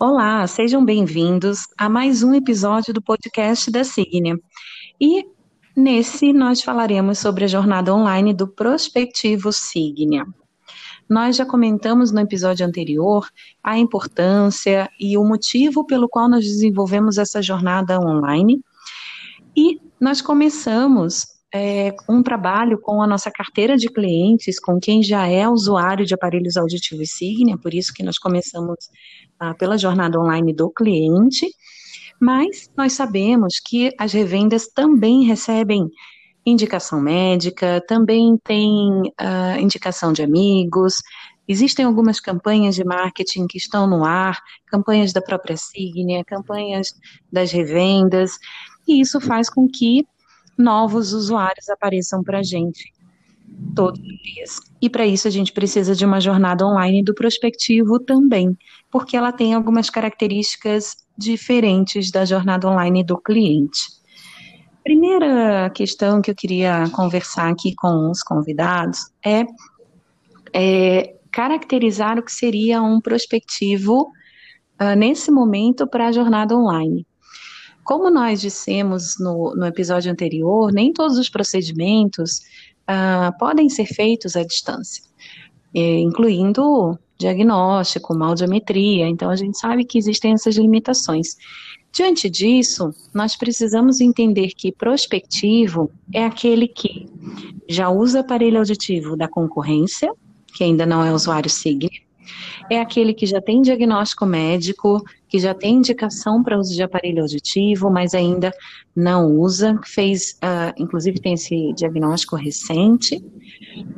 Olá, sejam bem-vindos a mais um episódio do podcast da Signia. E nesse nós falaremos sobre a jornada online do Prospectivo Signia. Nós já comentamos no episódio anterior a importância e o motivo pelo qual nós desenvolvemos essa jornada online. E nós começamos é, um trabalho com a nossa carteira de clientes, com quem já é usuário de aparelhos auditivos Signia, por isso que nós começamos ah, pela jornada online do cliente, mas nós sabemos que as revendas também recebem indicação médica, também tem uh, indicação de amigos, existem algumas campanhas de marketing que estão no ar, campanhas da própria Signia, campanhas das revendas, e isso faz com que novos usuários apareçam para a gente todos os dias. E para isso a gente precisa de uma jornada online do prospectivo também, porque ela tem algumas características diferentes da jornada online do cliente. Primeira questão que eu queria conversar aqui com os convidados é, é caracterizar o que seria um prospectivo uh, nesse momento para a jornada online. Como nós dissemos no, no episódio anterior, nem todos os procedimentos uh, podem ser feitos à distância, incluindo diagnóstico, audiometria. Então, a gente sabe que existem essas limitações. Diante disso, nós precisamos entender que prospectivo é aquele que já usa aparelho auditivo da concorrência, que ainda não é usuário Signia, é aquele que já tem diagnóstico médico, que já tem indicação para uso de aparelho auditivo, mas ainda não usa, fez, uh, inclusive tem esse diagnóstico recente.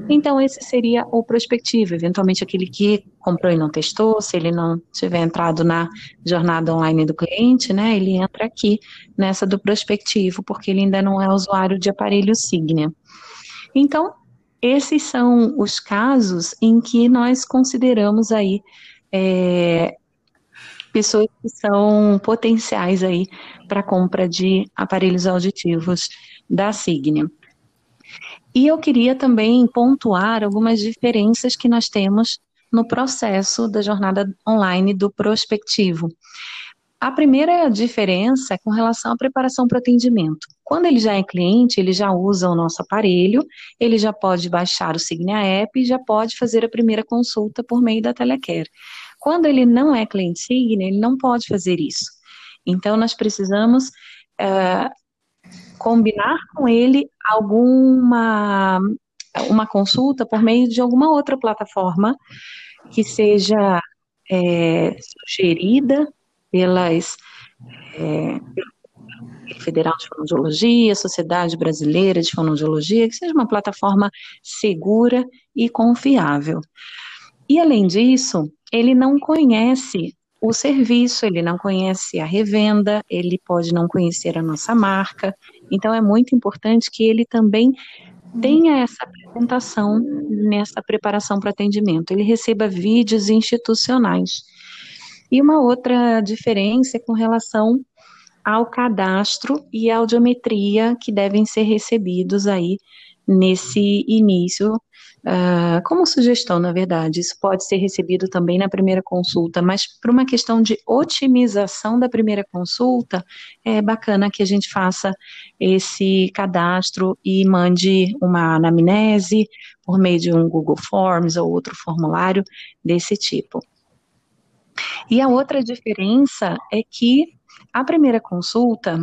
Então, esse seria o prospectivo, eventualmente aquele que comprou e não testou, se ele não tiver entrado na jornada online do cliente, né, ele entra aqui nessa do prospectivo, porque ele ainda não é usuário de aparelho Signia. Então, esses são os casos em que nós consideramos aí é, pessoas que são potenciais aí para compra de aparelhos auditivos da Signia. E eu queria também pontuar algumas diferenças que nós temos no processo da jornada online do prospectivo. A primeira diferença é com relação à preparação para atendimento. Quando ele já é cliente, ele já usa o nosso aparelho, ele já pode baixar o Signia App e já pode fazer a primeira consulta por meio da Telecare. Quando ele não é cliente Signia, ele não pode fazer isso. Então, nós precisamos uh, combinar com ele alguma uma consulta por meio de alguma outra plataforma que seja é, sugerida pelas é, Federal de Fonoaudiologia, Sociedade Brasileira de Fonoaudiologia, que seja uma plataforma segura e confiável. E além disso, ele não conhece o serviço, ele não conhece a revenda, ele pode não conhecer a nossa marca. Então é muito importante que ele também tenha essa apresentação nessa preparação para atendimento, ele receba vídeos institucionais. E uma outra diferença é com relação ao cadastro e audiometria que devem ser recebidos aí nesse início, uh, como sugestão, na verdade, isso pode ser recebido também na primeira consulta, mas por uma questão de otimização da primeira consulta, é bacana que a gente faça esse cadastro e mande uma anamnese por meio de um Google Forms ou outro formulário desse tipo. E a outra diferença é que a primeira consulta,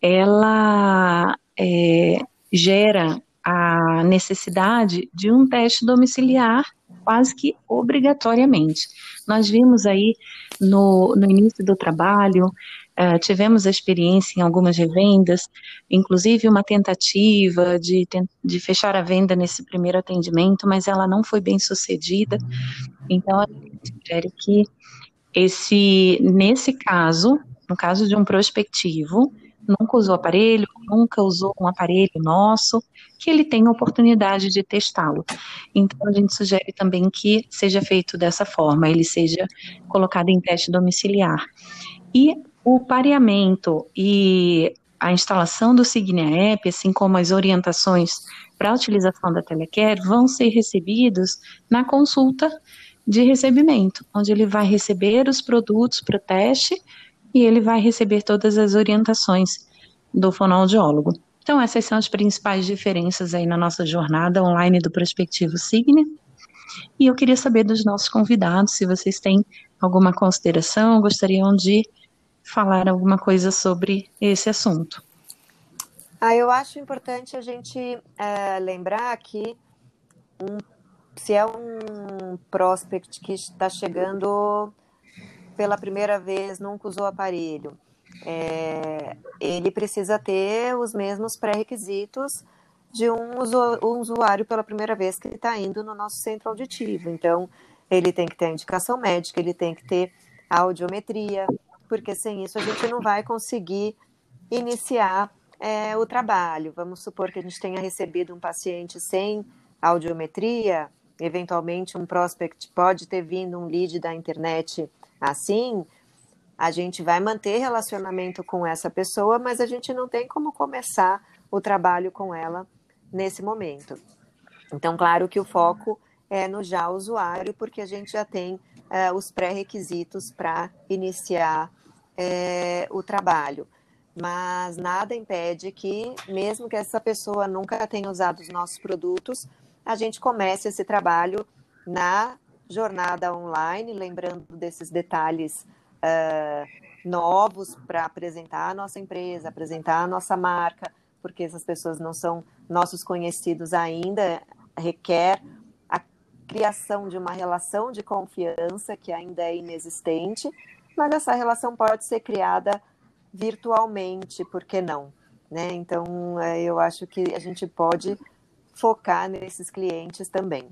ela é, gera a necessidade de um teste domiciliar quase que obrigatoriamente. Nós vimos aí no, no início do trabalho, uh, tivemos a experiência em algumas revendas, inclusive uma tentativa de, de fechar a venda nesse primeiro atendimento, mas ela não foi bem sucedida. Então, a gente sugere que esse, nesse caso, no caso de um prospectivo, nunca usou aparelho, nunca usou um aparelho nosso, que ele tenha oportunidade de testá-lo. Então, a gente sugere também que seja feito dessa forma, ele seja colocado em teste domiciliar. E o pareamento e a instalação do Signia App, assim como as orientações para a utilização da Telecare, vão ser recebidos na consulta de recebimento, onde ele vai receber os produtos para o teste e ele vai receber todas as orientações do fonoaudiólogo. Então, essas são as principais diferenças aí na nossa jornada online do Prospectivo Signe. E eu queria saber dos nossos convidados se vocês têm alguma consideração, gostariam de falar alguma coisa sobre esse assunto. Ah, eu acho importante a gente é, lembrar que um, se é um prospect que está chegando pela primeira vez, nunca usou aparelho, é, ele precisa ter os mesmos pré-requisitos de um, usuário pela primeira vez que está indo no nosso centro auditivo. Então, ele tem que ter a indicação médica, ele tem que ter a audiometria, porque sem isso a gente não vai conseguir iniciar é, o trabalho. Vamos supor que a gente tenha recebido um paciente sem audiometria, eventualmente um prospect pode ter vindo um lead da internet assim, a gente vai manter relacionamento com essa pessoa, mas a gente não tem como começar o trabalho com ela nesse momento. Então, claro que o foco é no já usuário, porque a gente já tem é, os pré-requisitos para iniciar é, o trabalho. Mas nada impede que, mesmo que essa pessoa nunca tenha usado os nossos produtos, a gente comece esse trabalho na jornada online, lembrando desses detalhes uh, novos para apresentar a nossa empresa, apresentar a nossa marca, porque essas pessoas não são nossos conhecidos ainda, requer a criação de uma relação de confiança que ainda é inexistente, mas essa relação pode ser criada virtualmente, por que não? Né? Então, é, eu acho que a gente pode focar nesses clientes também.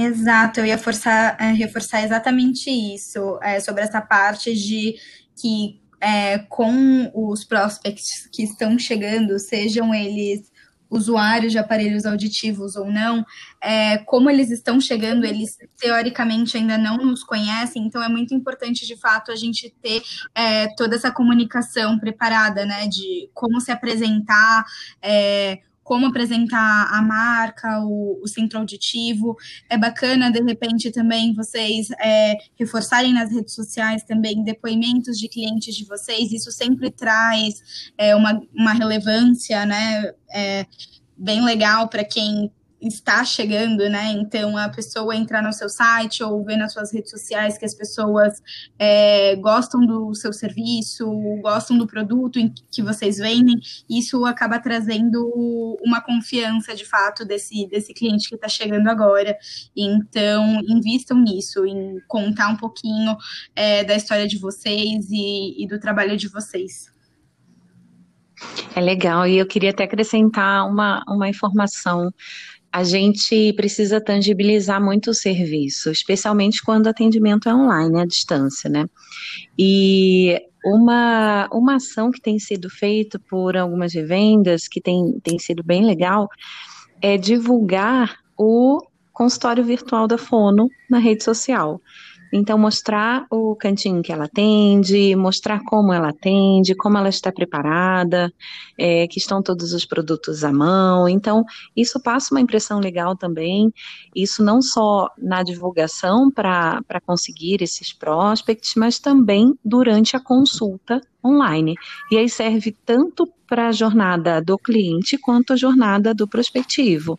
Exato, eu ia forçar, é, reforçar exatamente isso, é, sobre essa parte de que é, com os prospects que estão chegando, sejam eles usuários de aparelhos auditivos ou não, é, como eles estão chegando, eles teoricamente ainda não nos conhecem, então é muito importante de fato a gente ter é, toda essa comunicação preparada, né, de como se apresentar, é, como apresentar a marca, o, o, centro auditivo. É bacana, de repente, também vocês é, reforçarem nas redes sociais também depoimentos de clientes de vocês. Isso sempre traz é, uma, uma relevância, né? É, bem legal para quem está chegando, né? Então a pessoa entrar no seu site ou ver nas suas redes sociais que as pessoas é, gostam do seu serviço, gostam do produto que vocês vendem, isso acaba trazendo uma confiança de fato desse, desse cliente que está chegando agora. Então, invistam nisso, em contar um pouquinho é, da história de vocês e, e do trabalho de vocês. É legal, e eu queria até acrescentar uma, uma informação a gente precisa tangibilizar muito o serviço, especialmente quando o atendimento é online, à distância, né? E uma, uma ação que tem sido feita por algumas revendas, que tem, tem sido bem legal, é divulgar o consultório virtual da Fono na rede social. Então, mostrar o cantinho que ela atende, mostrar como ela atende, como ela está preparada, é, que estão todos os produtos à mão. Então, isso passa uma impressão legal também. Isso não só na divulgação para conseguir esses prospects, mas também durante a consulta online. E aí serve tanto para a jornada do cliente quanto a jornada do prospectivo.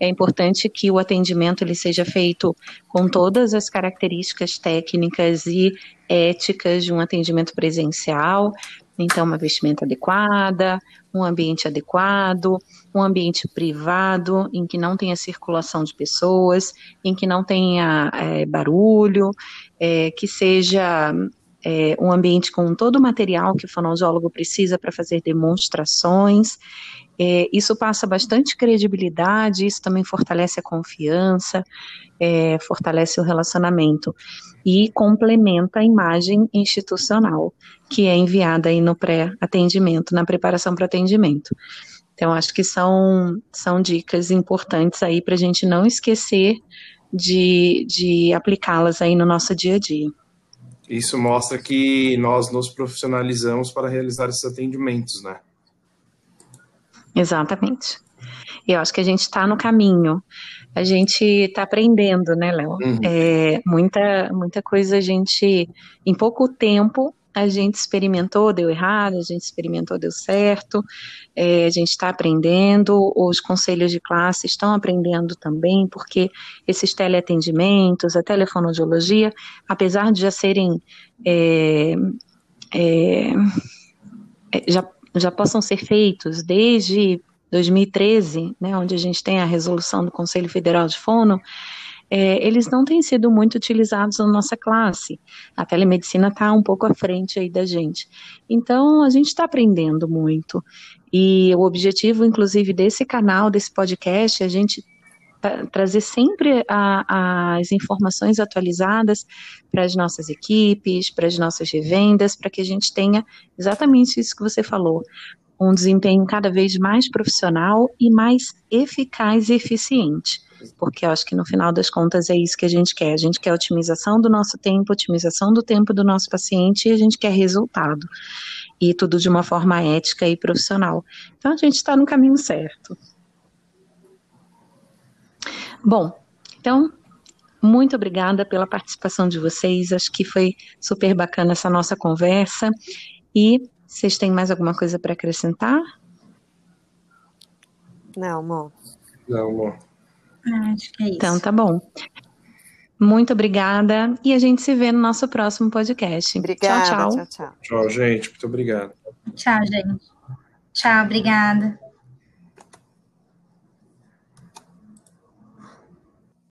É importante que o atendimento ele seja feito com todas as características técnicas e éticas de um atendimento presencial, então uma vestimenta adequada, um ambiente adequado, um ambiente privado em que não tenha circulação de pessoas, em que não tenha é, barulho, é, que seja é, um ambiente com todo o material que o fonoaudiólogo precisa para fazer demonstrações. É, isso passa bastante credibilidade, isso também fortalece a confiança, é, fortalece o relacionamento e complementa a imagem institucional que é enviada aí no pré-atendimento, na preparação para atendimento. Então, acho que são, são dicas importantes aí para a gente não esquecer de, de aplicá-las aí no nosso dia a dia. Isso mostra que nós nos profissionalizamos para realizar esses atendimentos, né? Exatamente. Eu acho que a gente está no caminho. a gente está aprendendo, né, Léo? Uhum. É, muita, muita coisa a gente, em pouco tempo, a gente experimentou, deu errado, a gente experimentou, deu certo, é, a gente está aprendendo, os conselhos de classe estão aprendendo também, porque esses teleatendimentos, a telefonoaudiologia, apesar de já serem. É, é, é já, já possam ser feitos desde 2013, né, onde a gente tem a resolução do Conselho Federal de Fono, é, eles não têm sido muito utilizados na nossa classe. A telemedicina está um pouco à frente aí da gente. Então, a gente está aprendendo muito. E o objetivo, inclusive, desse canal, desse podcast, é a gente trazer sempre a, as informações atualizadas para as nossas equipes, para as nossas revendas, para que a gente tenha exatamente isso que você falou, um desempenho cada vez mais profissional e mais eficaz e eficiente. Porque eu acho que no final das contas é isso que a gente quer. A gente quer otimização do nosso tempo, otimização do tempo do nosso paciente e a gente quer resultado. E tudo de uma forma ética e profissional. Então a gente está no caminho certo. Bom, então muito obrigada pela participação de vocês. Acho que foi super bacana essa nossa conversa. E vocês têm mais alguma coisa para acrescentar? Não, amor. Não, amor. Ah, acho que é isso. Então tá bom. Muito obrigada e a gente se vê no nosso próximo podcast. Obrigada, tchau, tchau. Tchau, tchau gente. Muito obrigado. Tchau, gente. Tchau, obrigada.